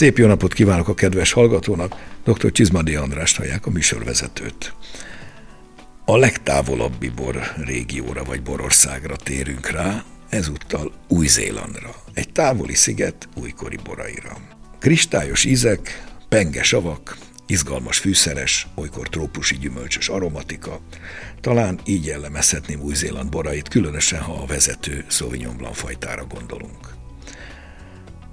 Szép jó napot kívánok a kedves hallgatónak, dr. Csizmadi Andrást hallják a műsorvezetőt. A legtávolabbi bor régióra vagy borországra térünk rá, ezúttal Új-Zélandra, egy távoli sziget újkori boraira. Kristályos ízek, penge savak, izgalmas fűszeres, olykor trópusi gyümölcsös aromatika, talán így jellemezhetném Új-Zéland borait, különösen ha a vezető Sauvignon Blanc fajtára gondolunk.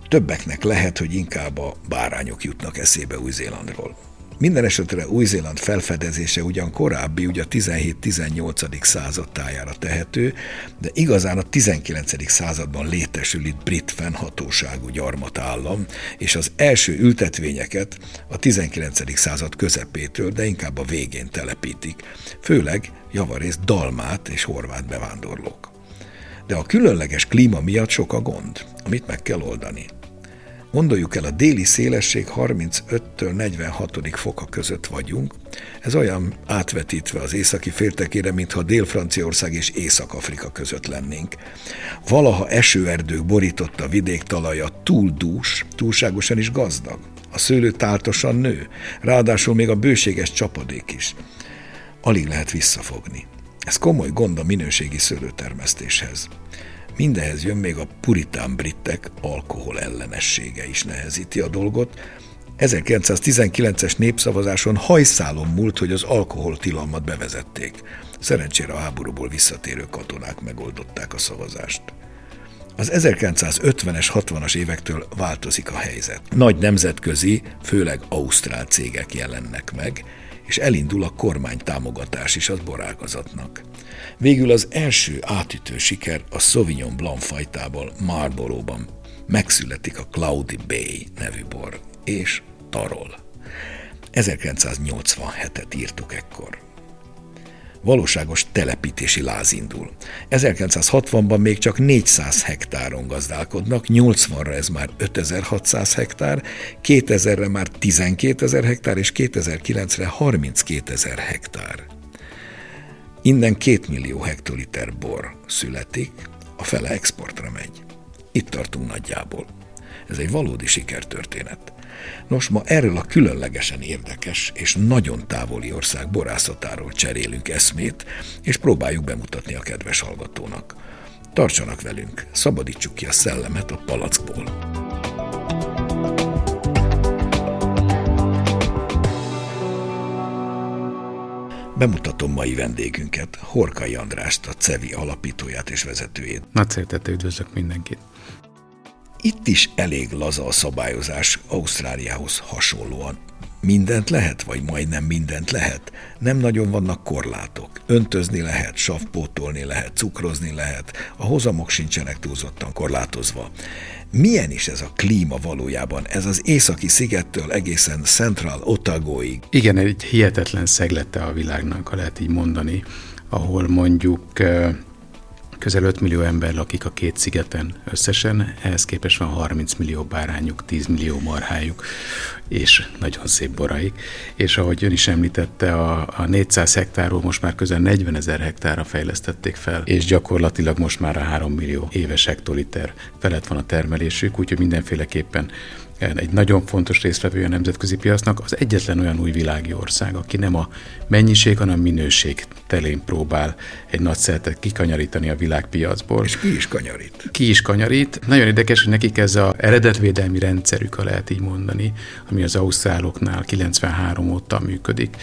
Többeknek lehet, hogy inkább a bárányok jutnak eszébe Új-Zélandról. Minden esetre Új-Zéland felfedezése ugyan korábbi, ugye a 17-18. század tájára tehető, de igazán a 19. században létesül itt brit fennhatóságú gyarmatállam, és az első ültetvényeket a 19. század közepétől, de inkább a végén telepítik, főleg javarészt dalmát és horvát bevándorlók. De a különleges klíma miatt sok a gond, amit meg kell oldani. Gondoljuk el, a déli szélesség 35-től 46. foka között vagyunk. Ez olyan átvetítve az északi féltekére, mintha Dél-Franciaország és Észak-Afrika között lennénk. Valaha esőerdők borította vidék talaja túl dús, túlságosan is gazdag. A szőlő táltosan nő, ráadásul még a bőséges csapadék is. Alig lehet visszafogni. Ez komoly gond a minőségi szőlőtermesztéshez. Mindehez jön még a puritán britek alkohol ellenessége is nehezíti a dolgot. 1919-es népszavazáson hajszálon múlt, hogy az alkoholtilalmat bevezették. Szerencsére a háborúból visszatérő katonák megoldották a szavazást. Az 1950-es, 60-as évektől változik a helyzet. Nagy nemzetközi, főleg ausztrál cégek jelennek meg, és elindul a kormány támogatás is az borágazatnak. Végül az első átütő siker a Sauvignon Blanc fajtából Marlborough-ban megszületik a Cloudy Bay nevű bor, és Tarol. 1987-et írtuk ekkor. Valóságos telepítési láz indul. 1960-ban még csak 400 hektáron gazdálkodnak, 80-ra ez már 5600 hektár, 2000-re már 12 ezer hektár, és 2009-re 32 ezer hektár. Innen két millió hektoliter bor születik, a fele exportra megy. Itt tartunk nagyjából. Ez egy valódi sikertörténet. Nos, ma erről a különlegesen érdekes és nagyon távoli ország borászatáról cserélünk eszmét, és próbáljuk bemutatni a kedves hallgatónak. Tartsanak velünk, szabadítsuk ki a szellemet a palackból. Bemutatom mai vendégünket, Horkai Andrást, a CEVI alapítóját és vezetőjét. Nagy szeretettel üdvözlök mindenkit. Itt is elég laza a szabályozás Ausztráliához hasonlóan. Mindent lehet, vagy majdnem mindent lehet. Nem nagyon vannak korlátok. Öntözni lehet, savpótolni lehet, cukrozni lehet. A hozamok sincsenek túlzottan korlátozva. Milyen is ez a klíma valójában? Ez az északi szigettől egészen Central Otagoig. Igen, egy hihetetlen szeglete a világnak, ha lehet így mondani, ahol mondjuk Közel 5 millió ember lakik a két szigeten összesen, ehhez képest van 30 millió bárányuk, 10 millió marhájuk, és nagyon szép boraik. És ahogy ön is említette, a, a 400 hektárról most már közel 40 ezer hektárra fejlesztették fel, és gyakorlatilag most már a 3 millió éves hektoliter felett van a termelésük, úgyhogy mindenféleképpen egy nagyon fontos résztvevője a nemzetközi piacnak, az egyetlen olyan új világi ország, aki nem a mennyiség, hanem a minőség telén próbál egy nagy szeretet kikanyarítani a világpiacból. És ki is kanyarít? Ki is kanyarít. Nagyon érdekes, hogy nekik ez az eredetvédelmi rendszerük, ha lehet így mondani, ami az ausztráloknál 93 óta működik,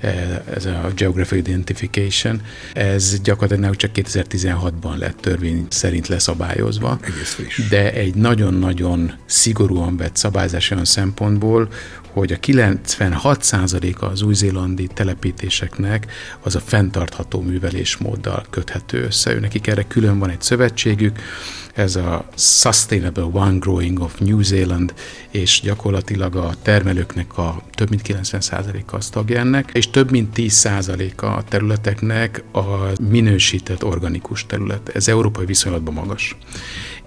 e, ez a Geographic Identification, ez gyakorlatilag csak 2016-ban lett törvény szerint leszabályozva. Egész friss. De egy nagyon-nagyon szigorúan vett szabályzás olyan szempontból, hogy a 96%-a az új-zélandi telepítéseknek az a fenntartható művelésmóddal köthető össze. Nekik erre külön van egy szövetségük, ez a Sustainable One Growing of New Zealand, és gyakorlatilag a termelőknek a több mint 90%-a az tagja ennek, és több mint 10%-a a területeknek a minősített organikus terület. Ez európai viszonylatban magas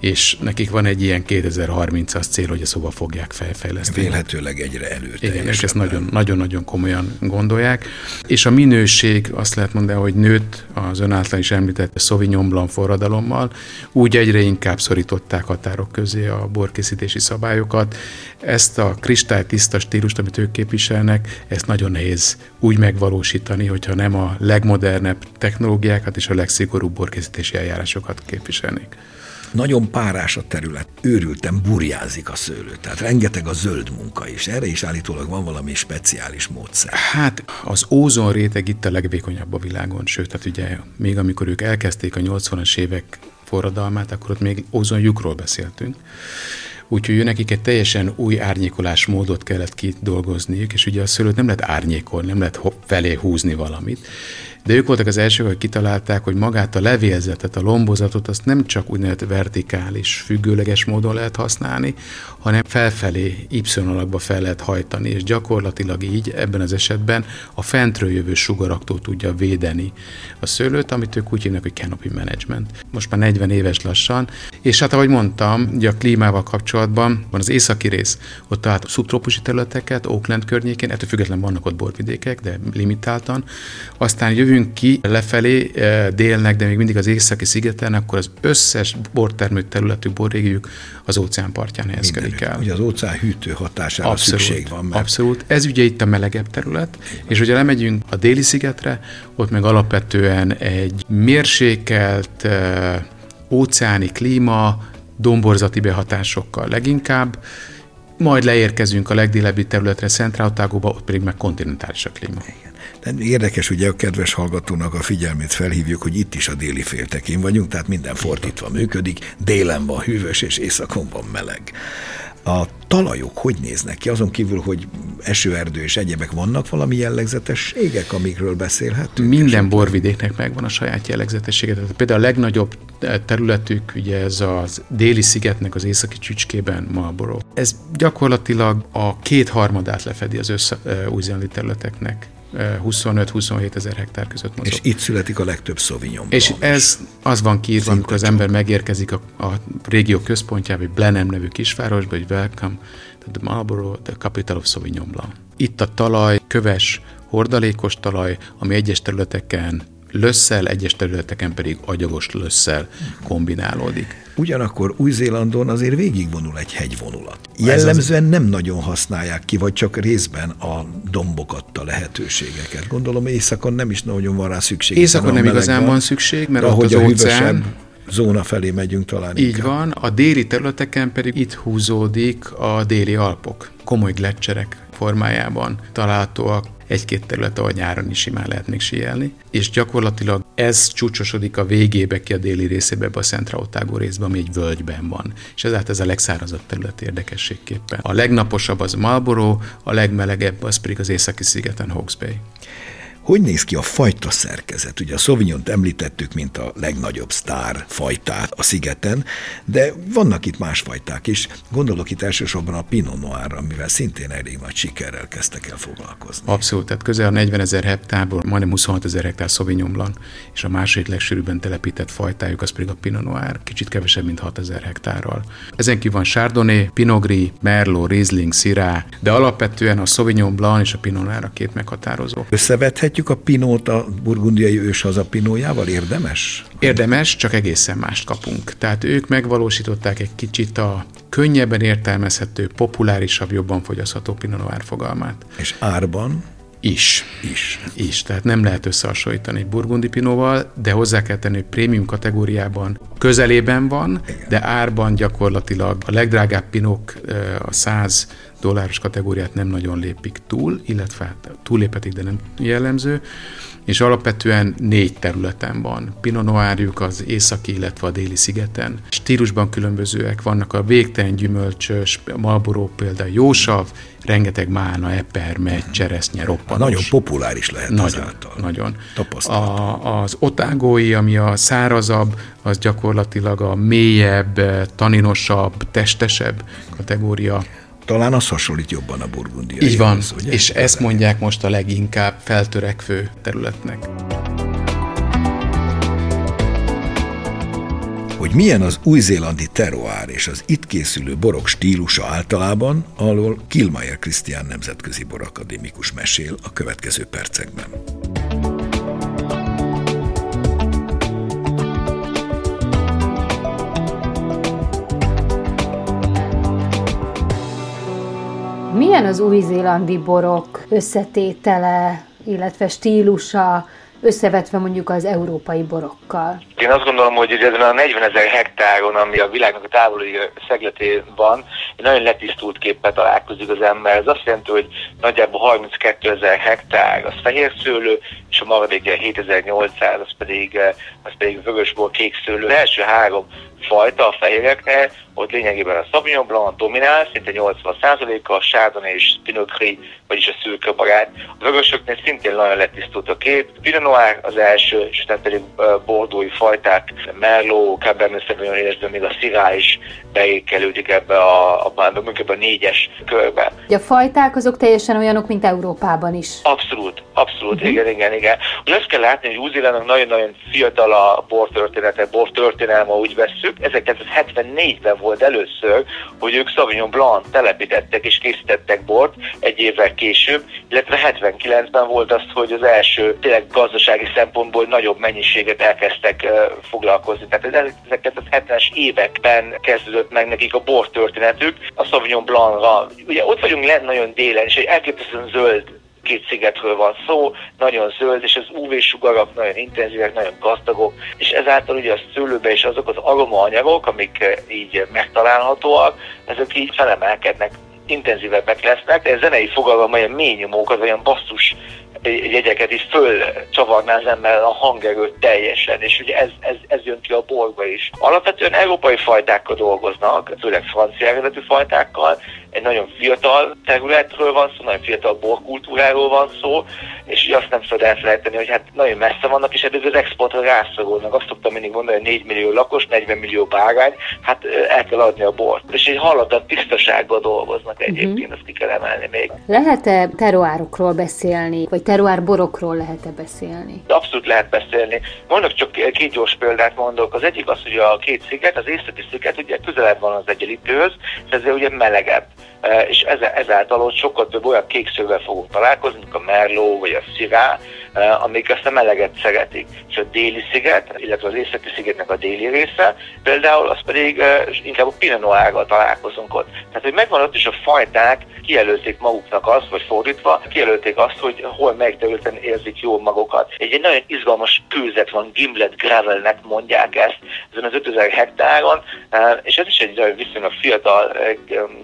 és nekik van egy ilyen 2030-as cél, hogy a szóba fogják felfejleszteni. Vélhetőleg egyre előtt. Igen, ők ezt nagyon-nagyon komolyan gondolják. És a minőség, azt lehet mondani, hogy nőtt az ön által is említett Sauvignon Blanc forradalommal, úgy egyre inkább szorították határok közé a borkészítési szabályokat. Ezt a kristálytiszta stílust, amit ők képviselnek, ezt nagyon nehéz úgy megvalósítani, hogyha nem a legmodernebb technológiákat és a legszigorúbb borkészítési eljárásokat képviselnék. Nagyon párás a terület. Őrültem, burjázik a szőlő. Tehát rengeteg a zöld munka is. Erre is állítólag van valami speciális módszer. Hát az ózon réteg itt a legvékonyabb a világon. Sőt, tehát ugye még amikor ők elkezdték a 80-as évek forradalmát, akkor ott még ózonjukról beszéltünk. Úgyhogy ő nekik egy teljesen új árnyékolás módot kellett kidolgozniuk, és ugye a szőlőt nem lehet árnyékolni, nem lehet felé húzni valamit. De ők voltak az elsők, akik kitalálták, hogy magát a levélzetet, a lombozatot azt nem csak úgynevezett vertikális, függőleges módon lehet használni, hanem felfelé, Y alakba fel lehet hajtani, és gyakorlatilag így ebben az esetben a fentről jövő sugaraktól tudja védeni a szőlőt, amit ők úgy hívnak, hogy canopy management. Most már 40 éves lassan, és hát ahogy mondtam, ugye a klímával kapcsolatban van az északi rész, ott talált szubtrópusi területeket, Oakland környékén, ettől függetlenül vannak ott borvidékek, de limitáltan. Aztán jövünk ki lefelé, eh, délnek, de még mindig az északi szigeten, akkor az összes bortermő területű borrégiók az óceán partján helyezkedik el. Ugye az óceán hűtő hatására abszolút, szükség van. Mert... Abszolút. Ez ugye itt a melegebb terület, és hogyha lemegyünk a déli szigetre, ott meg alapvetően egy mérsékelt óceáni klíma, domborzati behatásokkal leginkább, majd leérkezünk a legdélebbi területre, Centráltágóba, ott pedig meg kontinentális a klíma. Igen. De érdekes, ugye a kedves hallgatónak a figyelmét felhívjuk, hogy itt is a déli féltekén vagyunk, tehát minden fordítva működik, délen van hűvös és északon van meleg. A talajok hogy néznek ki? Azon kívül, hogy esőerdő és egyebek vannak valami jellegzetességek, amikről beszélhetünk? Minden borvidéknek megvan a saját jellegzetessége. Tehát például a legnagyobb területük, ugye ez az déli szigetnek az északi csücskében Marlborough. Ez gyakorlatilag a kétharmadát lefedi az össze új területeknek. 25-27 ezer hektár között mozog. És itt születik a legtöbb Sauvignon És ez az van kiírva, amikor az ember megérkezik a, a régió központjába, egy Blenheim nevű kisvárosba, hogy welcome to the Marlborough, the capital of Sauvignon Blanc. Itt a talaj, köves, hordalékos talaj, ami egyes területeken lösszel, egyes területeken pedig agyagos lösszel kombinálódik. Ugyanakkor Új-Zélandon azért végigvonul egy hegyvonulat. Jellemzően nem nagyon használják ki, vagy csak részben a dombok adta lehetőségeket. Gondolom éjszakon nem is nagyon van rá szükség. Éjszakon nem igazán van, szükség, mert ott az óceán, zóna felé megyünk talán. Így inkább. van, a déli területeken pedig itt húzódik a déli Alpok. Komoly gletszerek formájában találhatóak egy-két terület, ahol nyáron is simán lehet még síelni, és gyakorlatilag ez csúcsosodik a végébe ki a déli részébe, a Szentra Otágó részbe, ami egy völgyben van. És ezáltal ez a legszárazabb terület érdekességképpen. A legnaposabb az Marlborough, a legmelegebb az pedig az északi szigeten Hawke's Bay. Hogy néz ki a fajta szerkezet? Ugye a Sauvignon említettük, mint a legnagyobb sztár fajtát a szigeten, de vannak itt más fajták is. Gondolok itt elsősorban a Pinot Noirra, amivel szintén elég nagy sikerrel kezdtek el foglalkozni. Abszolút, tehát közel a 40 ezer hektárból majdnem 26 ezer hektár Sauvignon Blanc, és a második legsűrűbben telepített fajtájuk az pedig a Pinot Noir, kicsit kevesebb, mint 6 ezer hektárral. Ezen kívül van Chardonnay, Pinot Gris, Merlot, Riesling, Syrah, de alapvetően a Sauvignon Blanc és a Pinot Noir a két meghatározó. Összevethet Összevethetjük a pinót a burgundiai őshaza pinójával? Érdemes? Érdemes, csak egészen mást kapunk. Tehát ők megvalósították egy kicsit a könnyebben értelmezhető, populárisabb, jobban fogyasztható Pinot Noir fogalmát. És árban? Is. Is. Is. Tehát nem lehet összehasonlítani egy burgundi pinóval, de hozzá kell tenni, hogy prémium kategóriában közelében van, Igen. de árban gyakorlatilag a legdrágább pinok a 100 dolláros kategóriát nem nagyon lépik túl, illetve hát túllépetik, de nem jellemző, és alapvetően négy területen van. Pinot Noirjuk az északi, illetve a déli szigeten. Stílusban különbözőek vannak a végtelen gyümölcsös, Marlboro például jósav, rengeteg mána, eper, megy, cseresznye, roppanos. Nagyon populáris lehet nagyon, ezáltal. Nagyon. A, az otágói, ami a szárazabb, az gyakorlatilag a mélyebb, taninosabb, testesebb kategória talán az hasonlít jobban a burgundia. Így van, ugye? és ezt mondják most a leginkább feltörekvő területnek. hogy milyen az új-zélandi terroár és az itt készülő borok stílusa általában, alól Kilmayer Krisztián nemzetközi borakadémikus mesél a következő percekben. Milyen az új-zélandi borok összetétele, illetve stílusa, összevetve mondjuk az európai borokkal? Én azt gondolom, hogy ezen a 40 ezer hektáron, ami a világnak a távoli szegletén van, egy nagyon letisztult képpel találkozik az ember. Ez azt jelenti, hogy nagyjából 32 ezer hektár az fehér szőlő, és a maradék 7800, az pedig, az pedig vörösból kék szőlő. Az első három fajta a fehéreknél, ott lényegében a Sauvignon Blanc dominál, szinte 80%-a, a Chardonnay és Pinot Gris, vagyis a szürke barát. A vörösöknél szintén nagyon letisztult a kép. Pinot Noir az első, és tehát pedig bordói fajták, Merlot, Cabernet Sauvignon, illetve még a Syrah is beékelődik ebbe a, a, a, a négyes körbe. A fajták azok teljesen olyanok, mint Európában is. Abszolút, abszolút, uh-huh. igen, igen, igen. Ugye azt kell látni, hogy új nagyon-nagyon fiatal a bortörténete, bortörténelme, úgy vesszük. 1974-ben volt először, hogy ők Sauvignon Blanc telepítettek és készítettek bort egy évvel később, illetve 79-ben volt az, hogy az első tényleg gazdasági szempontból nagyobb mennyiséget elkezdtek foglalkozni. Tehát ezeket az 70-es években kezdődött meg nekik a bor történetük, a Sauvignon Blancra. Ugye ott vagyunk lent nagyon délen, és egy elképesztően zöld két szigetről van szó, nagyon zöld, és az UV-sugarak nagyon intenzívek, nagyon gazdagok, és ezáltal ugye a szőlőbe is azok az aromaanyagok, amik eh, így megtalálhatóak, ezek így felemelkednek intenzívebbek lesznek, de a zenei fogalom olyan mély nyomókat, olyan basszus jegyeket is fölcsavarná az ember a hangerőt teljesen, és ugye ez, ez, ez jön ki a borba is. Alapvetően európai fajtákkal dolgoznak, főleg francia eredetű fajtákkal, egy nagyon fiatal területről van szó, nagyon fiatal borkultúráról van szó, és ugye azt nem szabad elfelejteni, hogy hát nagyon messze vannak, és ebből az exportra rászorulnak. Azt szoktam mindig mondani, hogy 4 millió lakos, 40 millió bárány, hát el kell adni a bort. És egy hallatlan tisztaságban dolgoznak egyébként, uh-huh. azt ki kell emelni még. Lehet-e teruárokról beszélni, vagy teruár borokról lehet-e beszélni? Abszolút lehet beszélni. Mondok csak két gyors példát mondok. Az egyik az, hogy a két sziget, az északi sziget ugye közelebb van az egyenlítőhöz, és ezért ugye melegebb és ezáltal ott sokkal több olyan kékszővel fogunk találkozni, mint a Merlot vagy a Syrah, amik azt a meleget szeretik. És a déli sziget, illetve az északi szigetnek a déli része, például az pedig inkább a Pinot Noir-gal találkozunk ott. Tehát, hogy megvan ott is a fajták, kijelölték maguknak azt, vagy fordítva, kijelölték azt, hogy hol melyik területen érzik jól magukat. Egy, egy nagyon izgalmas kőzet van, Gimlet Gravelnek mondják ezt, ezen az 5000 hektáron, és ez is egy viszonylag fiatal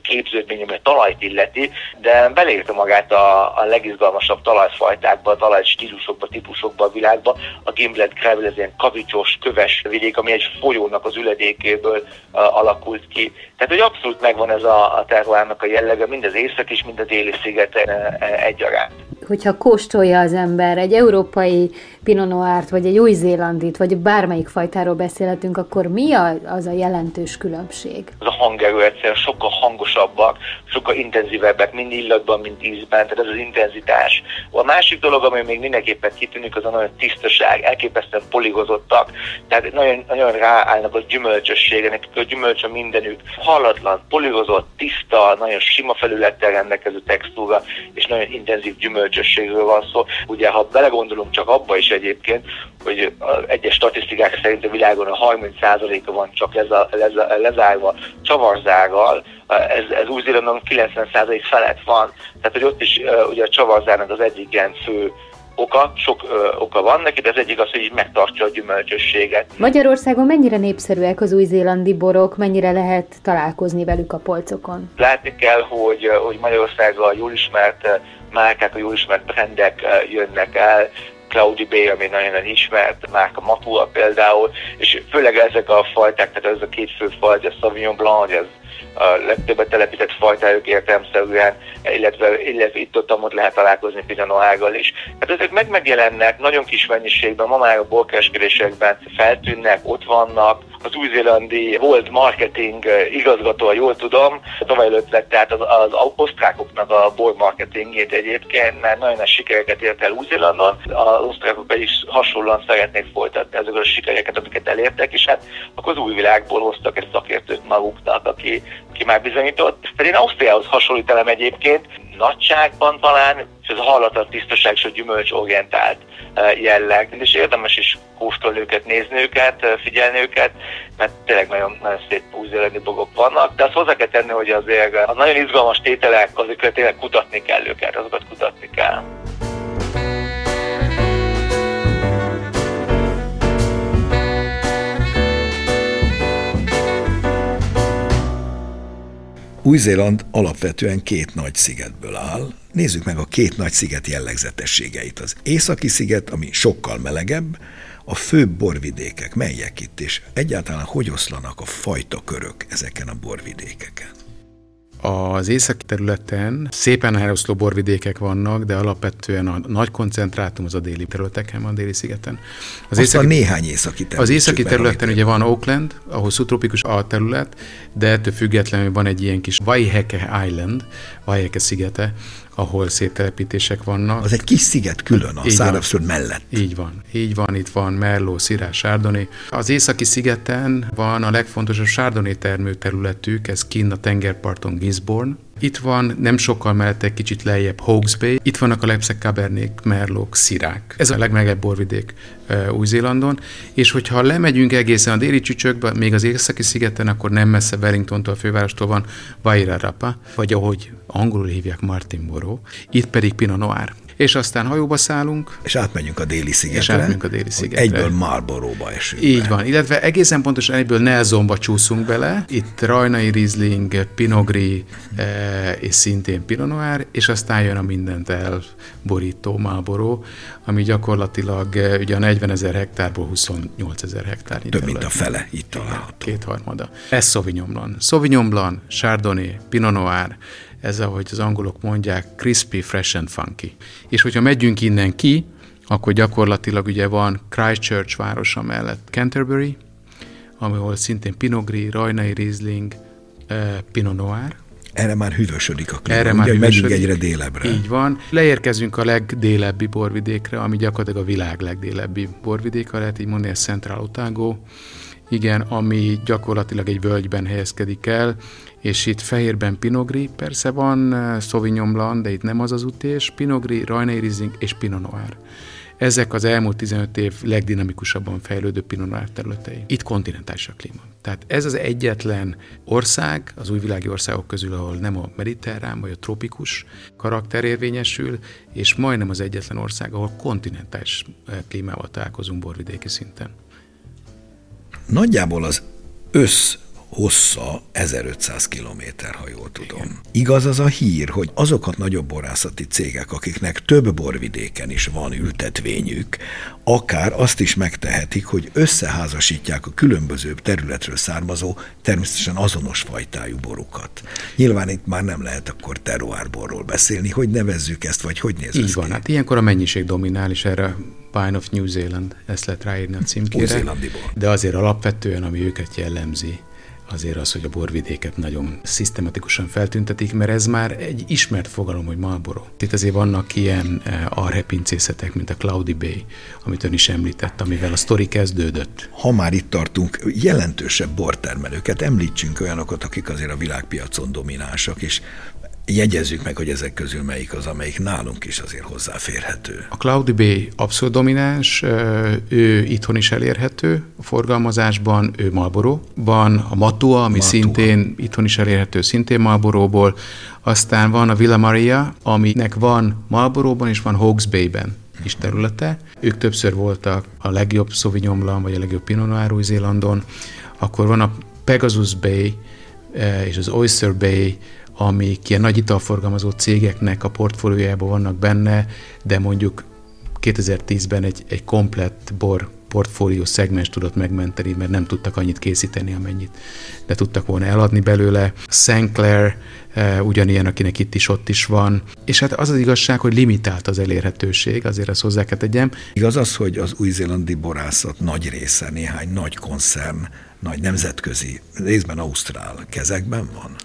képződmény, ami a talajt illeti, de beleírta magát a, a legizgalmasabb talajfajtákba, a talajstílusokba, típusokba a világba. A Gimlet Gravel ez ilyen kavicsos, köves vidék, ami egy folyónak az üledékéből uh, alakult ki. Tehát, hogy abszolút megvan ez a, a terroárnak a jellege, mind az észak és mind a déli szigeten egyaránt hogyha kóstolja az ember egy európai Pinot vagy egy új-zélandit, vagy bármelyik fajtáról beszélhetünk, akkor mi az a jelentős különbség? Az a hangerő egyszerűen sokkal hangosabbak, sokkal intenzívebbek, mind illatban, mind ízben, tehát ez az intenzitás. A másik dolog, ami még mindenképpen kitűnik, az a nagyon tisztaság, elképesztően poligozottak, tehát nagyon, nagyon ráállnak a gyümölcsössége, nekik a gyümölcs a mindenük, hallatlan, poligozott, tiszta, nagyon sima felülettel rendelkező textúra, és nagyon intenzív gyümölcsösségről van szó. Ugye, ha belegondolunk csak abba is egyébként, hogy egyes statisztikák szerint a világon a 30%-a van csak leza, leza, lezárva csavarzárral, ez, ez Új-Zélandon 90% felett van, tehát hogy ott is ugye a csavarzárnak az egyik ilyen fő oka, sok ö, oka van neki, de az egyik az, hogy így megtartja a gyümölcsösséget. Magyarországon mennyire népszerűek az új-zélandi borok, mennyire lehet találkozni velük a polcokon? Látni kell, hogy, hogy Magyarországon a jól ismert márkák, a jól ismert brendek jönnek el, Claudi B, ami nagyon ismert, márka Matua például, és főleg ezek a fajták, tehát ez a két fő fajta, a Sauvignon Blanc, az a legtöbbet telepített fajtájuk értelmszerűen, illetve, illetve itt ott lehet találkozni Pinot is. Hát ezek meg megjelennek nagyon kis mennyiségben, ma már a borkereskedésekben feltűnnek, ott vannak, az új-zélandi volt marketing igazgató, jól tudom, előtt lett tehát az, az osztrákoknak a bor marketingét egyébként, mert nagyon nagy sikereket ért el Új-Zélandon, az osztrákok pedig hasonlóan szeretnék folytatni ezeket a sikereket, amiket elértek, és hát akkor az új világból hoztak egy szakértőt maguknak, aki, aki már bizonyított. Tehát én Ausztriához hasonlítelem egyébként, nagyságban talán, és ez a hallatlan tisztaság és a gyümölcs orientált jelleg, és érdemes is kóstolni őket, nézni őket, figyelni őket, mert tényleg nagyon, nagyon szép új dolgok vannak, de azt hozzá kell tenni, hogy azért a nagyon izgalmas tételek, azokat tényleg kutatni kell őket, azokat kutatni kell. Új-Zéland alapvetően két nagy szigetből áll. Nézzük meg a két nagy sziget jellegzetességeit. Az északi sziget, ami sokkal melegebb, a főbb borvidékek, melyek itt, és egyáltalán hogy oszlanak a fajta körök ezeken a borvidékeken? Az északi területen szépen eloszló borvidékek vannak, de alapvetően a nagy koncentrátum az a déli területeken van, a déli szigeten. Az északi, néhány északi terület. Az északi területen ugye van Oakland, ahol szubtropikus a terület, de ettől függetlenül van egy ilyen kis Waiheke Island, Waiheke szigete, ahol széttelepítések vannak. Az egy kis sziget külön a szárazföld mellett. Így van, így van, itt van Merló, Szirás, Sárdoni. Az északi szigeten van a legfontosabb Sárdoni termőterületük, ez kinn a tengerparton Gisborne, itt van nem sokkal mellett egy kicsit lejjebb Hawke's Bay, itt vannak a lepszek, Cabernet, Merlok, Szirák. Ez a legmelegebb borvidék Új-Zélandon, és hogyha lemegyünk egészen a déli csücsökbe, még az északi szigeten, akkor nem messze Wellingtontól, a fővárostól van Vairarapa, vagy ahogy angolul hívják Martinborough, itt pedig Pinot Noir és aztán hajóba szállunk. És átmegyünk a déli szigetre. És átmegyünk a déli szigetre. Egyből Marlborough-ba esünk Így van, illetve egészen pontosan egyből Nelsonba csúszunk bele. Itt Rajnai Riesling, Pinot Gris e, és szintén Pinot Noir, és aztán jön a mindent elborító Marlborough, ami gyakorlatilag e, ugye a 40 ezer hektárból 28 ezer hektár. Több mint a fele itt található. Kétharmada. Ez Sauvignon Blanc. Sauvignon Blanc, Chardonnay, Pinot Noir, ez, ahogy az angolok mondják, crispy, fresh and funky. És hogyha megyünk innen ki, akkor gyakorlatilag ugye van Christchurch városa mellett Canterbury, ahol szintén Pinot Gris, Rajnai Riesling, uh, Pinot Noir, erre már hűvösödik a klíma, Erre már hűvösödik. egyre délebbre. Így van. Leérkezünk a legdélebbi borvidékre, ami gyakorlatilag a világ legdélebbi borvidéke, lehet így mondani, ez Central Otago, igen, ami gyakorlatilag egy völgyben helyezkedik el, és itt fehérben Pinogri, persze van eh, Sauvignon Blanc, de itt nem az az utés, Pinogri, Rajnai Riesling és Pinot Noir. Ezek az elmúlt 15 év legdinamikusabban fejlődő Pinot Noir területei. Itt kontinentális a klíma. Tehát ez az egyetlen ország az újvilági országok közül, ahol nem a mediterrán vagy a tropikus karakter érvényesül, és majdnem az egyetlen ország, ahol kontinentális eh, klímával találkozunk borvidéki szinten. Nagyjából az össz hossza 1500 kilométer, ha jól tudom. Igen. Igaz az a hír, hogy azok a nagyobb borászati cégek, akiknek több borvidéken is van ültetvényük, akár azt is megtehetik, hogy összeházasítják a különböző területről származó, természetesen azonos fajtájú borukat. Nyilván itt már nem lehet akkor terroárborról beszélni, hogy nevezzük ezt, vagy hogy néz Így van, ki? hát ilyenkor a mennyiség dominál, és erre Pine of New Zealand, ezt lehet ráírni a címkére. De azért alapvetően, ami őket jellemzi, azért az, hogy a borvidéket nagyon szisztematikusan feltüntetik, mert ez már egy ismert fogalom, hogy Marlboro. Itt azért vannak ilyen eh, arrepincészetek, mint a Cloudy Bay, amit ön is említett, amivel a sztori kezdődött. Ha már itt tartunk, jelentősebb bortermelőket, említsünk olyanokat, akik azért a világpiacon dominánsak, és jegyezzük meg, hogy ezek közül melyik az, amelyik nálunk is azért hozzáférhető. A Cloudy Bay abszolút domináns, ő itthon is elérhető a forgalmazásban, ő Marlboro-ban, a Matua, ami Matua. szintén itthon is elérhető, szintén Marlboro-ból, aztán van a Villa Maria, aminek van Marlboro-ban és van Hawke's Bay-ben is területe. Ők többször voltak a legjobb Sauvignon Blanc, vagy a legjobb Pinot Noir Új-Zélandon. Akkor van a Pegasus Bay és az Oyster Bay, amik ilyen nagy italforgalmazó cégeknek a portfóliójában vannak benne, de mondjuk 2010-ben egy, egy komplett bor portfólió szegmens tudott megmenteni, mert nem tudtak annyit készíteni, amennyit de tudtak volna eladni belőle. St. Clair e, ugyanilyen, akinek itt is, ott is van. És hát az az igazság, hogy limitált az elérhetőség, azért ezt hozzá kell tegyem. Igaz az, hogy az új-zélandi borászat nagy része, néhány nagy koncern, nagy nemzetközi, részben ausztrál kezekben van?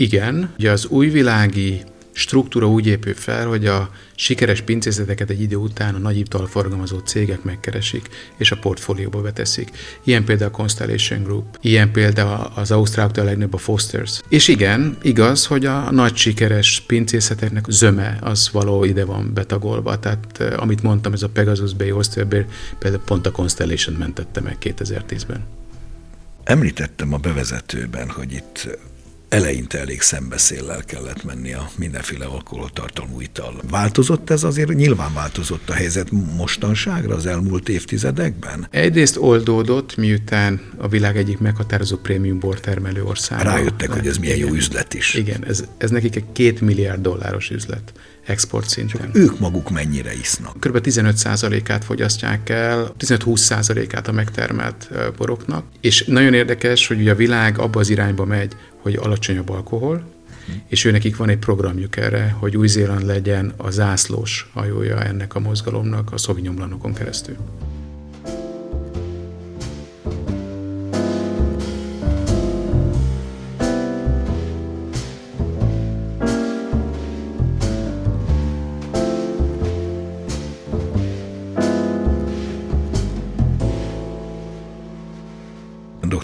Igen, ugye az újvilági struktúra úgy épül fel, hogy a sikeres pincészeteket egy idő után a nagy italforgalmazó cégek megkeresik, és a portfólióba beteszik. Ilyen például a Constellation Group, ilyen például az Ausztráloktól legnagyobb a Fosters. És igen, igaz, hogy a nagy sikeres pincészeteknek zöme az való ide van betagolva. Tehát eh, amit mondtam, ez a Pegasus Bay Oyster Bay, például pont a Constellation mentette meg 2010-ben. Említettem a bevezetőben, hogy itt eleinte elég szembeszéllel kellett menni a mindenféle alkoholtartalmú ital. Változott ez azért? Nyilván változott a helyzet mostanságra az elmúlt évtizedekben? Egyrészt oldódott, miután a világ egyik meghatározó prémium bortermelő ország. Rájöttek, hogy ez milyen igen, jó üzlet is. Igen, ez, ez nekik egy két milliárd dolláros üzlet export szinten. Csak ők maguk mennyire isznak? Kb. 15%-át fogyasztják el, 15-20%-át a megtermelt boroknak, és nagyon érdekes, hogy ugye a világ abba az irányba megy, hogy alacsonyabb alkohol, és ő nekik van egy programjuk erre, hogy Új-Zéland legyen a zászlós hajója ennek a mozgalomnak a Sauvignon keresztül.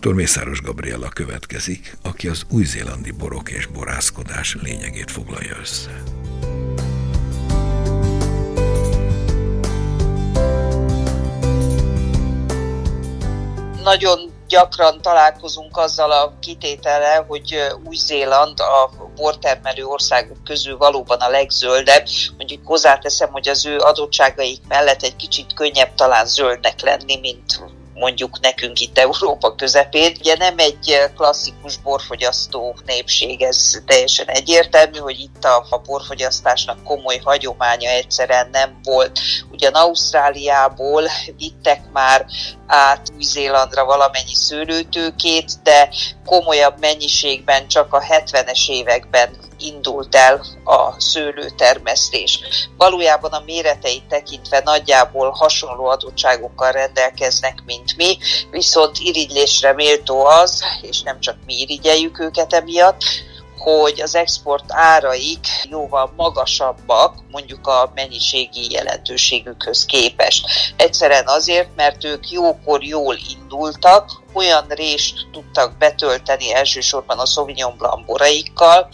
Dr. Mészáros Gabriela következik, aki az új-zélandi borok és borászkodás lényegét foglalja össze. Nagyon gyakran találkozunk azzal a kitétele, hogy Új-Zéland a bortermelő országok közül valóban a legzöldebb. Mondjuk hozzáteszem, hogy az ő adottságaik mellett egy kicsit könnyebb talán zöldnek lenni, mint mondjuk nekünk itt Európa közepén. Ugye nem egy klasszikus borfogyasztó népség, ez teljesen egyértelmű, hogy itt a, a borfogyasztásnak komoly hagyománya egyszerűen nem volt. Ugyan Ausztráliából vittek már át Új-Zélandra valamennyi szőlőtőkét, de komolyabb mennyiségben csak a 70-es években indult el a szőlőtermesztés. Valójában a méreteit tekintve nagyjából hasonló adottságokkal rendelkeznek, mint mi, viszont irigylésre méltó az, és nem csak mi irigyeljük őket emiatt, hogy az export áraik jóval magasabbak, mondjuk a mennyiségi jelentőségükhöz képest. Egyszerűen azért, mert ők jókor jól indultak, olyan rést tudtak betölteni elsősorban a Sauvignon Blanc boraikkal,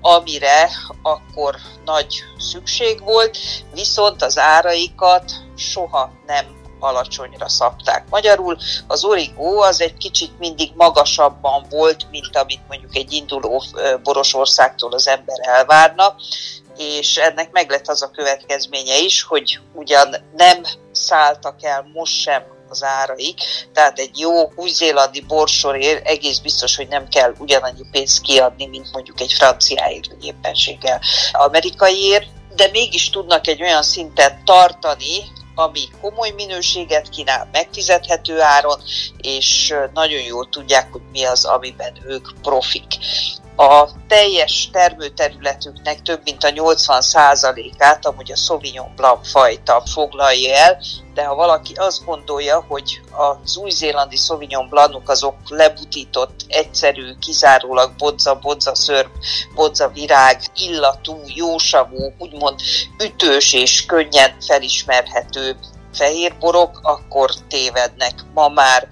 amire akkor nagy szükség volt, viszont az áraikat soha nem alacsonyra szabták. Magyarul az origó az egy kicsit mindig magasabban volt, mint amit mondjuk egy induló boros országtól az ember elvárna, és ennek meg lett az a következménye is, hogy ugyan nem szálltak el most sem az áraik, tehát egy jó új-zélandi borsorért egész biztos, hogy nem kell ugyanannyi pénzt kiadni, mint mondjuk egy franciáért, vagy éppenséggel amerikaiért, de mégis tudnak egy olyan szintet tartani, ami komoly minőséget kínál, megfizethető áron, és nagyon jól tudják, hogy mi az, amiben ők profik. A teljes termőterületüknek több mint a 80%-át amúgy a Sauvignon Blanc fajta foglalja el, de ha valaki azt gondolja, hogy az új-zélandi Sauvignon Blancok azok lebutított, egyszerű, kizárólag bodza-bodza szörp, bodza virág, illatú, jósavú, úgymond ütős és könnyen felismerhető fehérborok, akkor tévednek. Ma már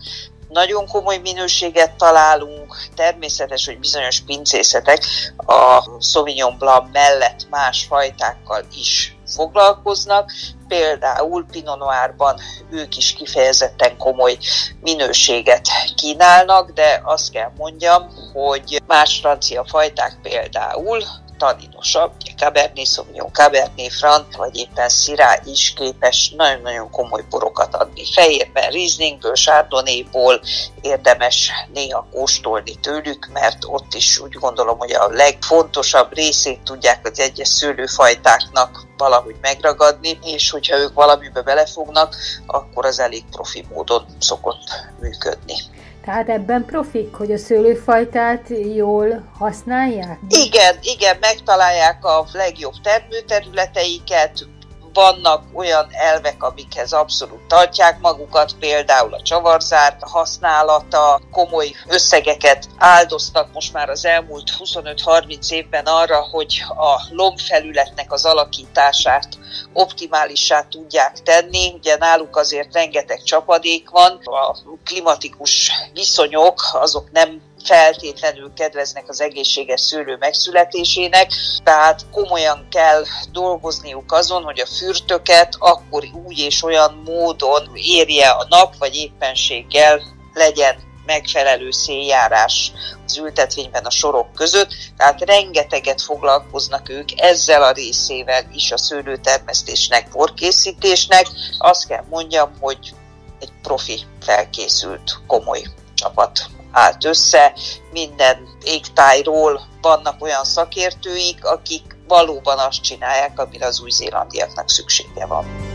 nagyon komoly minőséget találunk, természetes, hogy bizonyos pincészetek a Sauvignon Blanc mellett más fajtákkal is foglalkoznak, például Pinot Noirban ők is kifejezetten komoly minőséget kínálnak, de azt kell mondjam, hogy más francia fajták például taninosabb. Cabernet Sauvignon, Cabernet Franc, vagy éppen Syrah is képes nagyon-nagyon komoly borokat adni. Fehérben, Rieslingből, Chardonnayból érdemes néha kóstolni tőlük, mert ott is úgy gondolom, hogy a legfontosabb részét tudják az egyes szőlőfajtáknak valahogy megragadni, és hogyha ők valamibe belefognak, akkor az elég profi módon szokott működni. Tehát ebben profik, hogy a szőlőfajtát jól használják? Igen, igen, megtalálják a legjobb termőterületeiket, vannak olyan elvek, amikhez abszolút tartják magukat, például a csavarzár használata, komoly összegeket áldoztak most már az elmúlt 25-30 évben arra, hogy a lombfelületnek az alakítását optimálissá tudják tenni. Ugye náluk azért rengeteg csapadék van, a klimatikus viszonyok azok nem feltétlenül kedveznek az egészséges szőlő megszületésének, tehát komolyan kell dolgozniuk azon, hogy a fürtöket akkor úgy és olyan módon érje a nap, vagy éppenséggel legyen megfelelő széljárás az ültetvényben a sorok között, tehát rengeteget foglalkoznak ők ezzel a részével is a szőlőtermesztésnek, porkészítésnek. Azt kell mondjam, hogy egy profi felkészült, komoly csapat állt össze, minden égtájról vannak olyan szakértőik, akik valóban azt csinálják, amire az új-zélandiaknak szüksége van.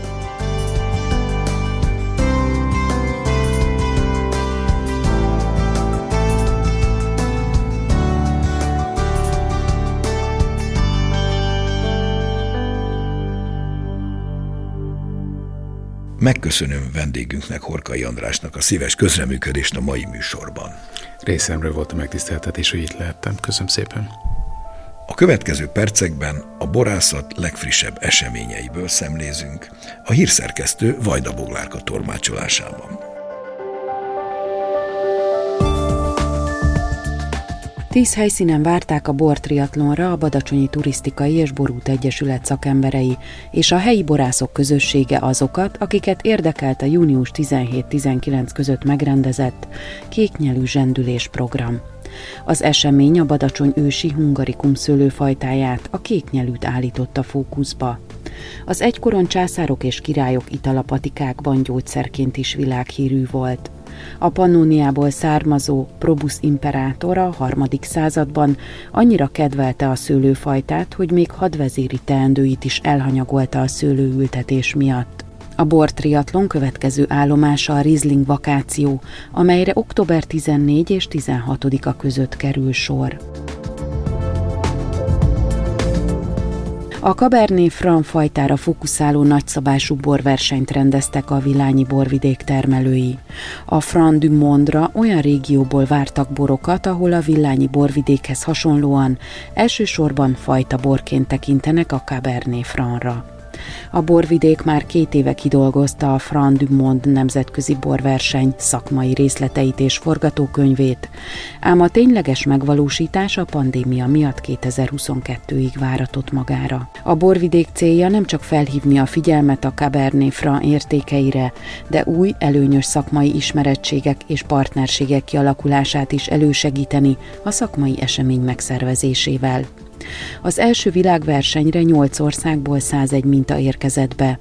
Megköszönöm vendégünknek, Horkai Andrásnak a szíves közreműködést a mai műsorban. Részemről volt a megtiszteltetés, hogy itt lehettem. Köszönöm szépen. A következő percekben a borászat legfrissebb eseményeiből szemlézünk, a hírszerkesztő Vajda Boglárka tormácsolásában. Tíz helyszínen várták a bortriatlonra a Badacsonyi Turisztikai és Borút Egyesület szakemberei és a helyi borászok közössége azokat, akiket érdekelt a június 17-19 között megrendezett kéknyelű zsendülés program. Az esemény a Badacsony ősi hungarikum szőlőfajtáját, a kéknyelűt állította fókuszba. Az egykoron császárok és királyok italapatikákban gyógyszerként is világhírű volt – a Pannóniából származó Probus imperátor a harmadik században annyira kedvelte a szőlőfajtát, hogy még hadvezéri teendőit is elhanyagolta a szőlőültetés miatt. A bor triatlon következő állomása a Riesling vakáció, amelyre október 14 és 16-a között kerül sor. A Cabernet Franc fajtára fókuszáló nagyszabású borversenyt rendeztek a Vilányi borvidék termelői. A Franc du Mondra olyan régióból vártak borokat, ahol a Villányi borvidékhez hasonlóan elsősorban fajta borként tekintenek a Cabernet Francra. A borvidék már két éve kidolgozta a Fran du Monde nemzetközi borverseny szakmai részleteit és forgatókönyvét, ám a tényleges megvalósítás a pandémia miatt 2022-ig váratott magára. A borvidék célja nem csak felhívni a figyelmet a Cabernet Franc értékeire, de új, előnyös szakmai ismerettségek és partnerségek kialakulását is elősegíteni a szakmai esemény megszervezésével. Az első világversenyre 8 országból 101 minta érkezett be.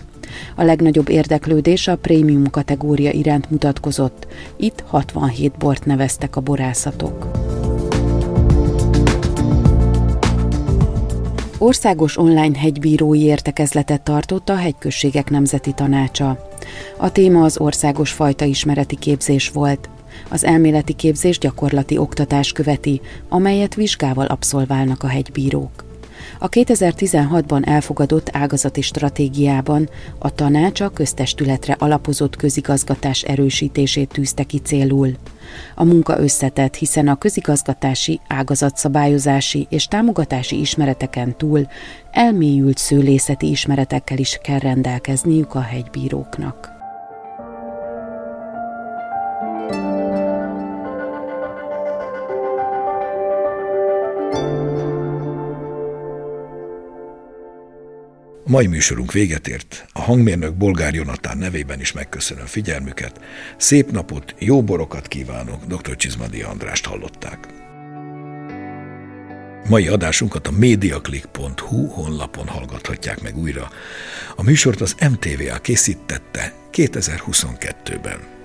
A legnagyobb érdeklődés a prémium kategória iránt mutatkozott. Itt 67 bort neveztek a borászatok. Országos online hegybírói értekezletet tartott a Hegyközségek Nemzeti Tanácsa. A téma az országos fajta ismereti képzés volt. Az elméleti képzés gyakorlati oktatás követi, amelyet vizsgával abszolválnak a hegybírók. A 2016-ban elfogadott ágazati stratégiában a tanács a köztestületre alapozott közigazgatás erősítését tűzte ki célul. A munka összetett, hiszen a közigazgatási, ágazatszabályozási és támogatási ismereteken túl elmélyült szőlészeti ismeretekkel is kell rendelkezniük a hegybíróknak. A mai műsorunk véget ért. A hangmérnök Bolgár Jonatán nevében is megköszönöm figyelmüket. Szép napot, jó borokat kívánok, dr. Csizmadi Andrást hallották. Mai adásunkat a mediaclick.hu honlapon hallgathatják meg újra. A műsort az MTVA készítette 2022-ben.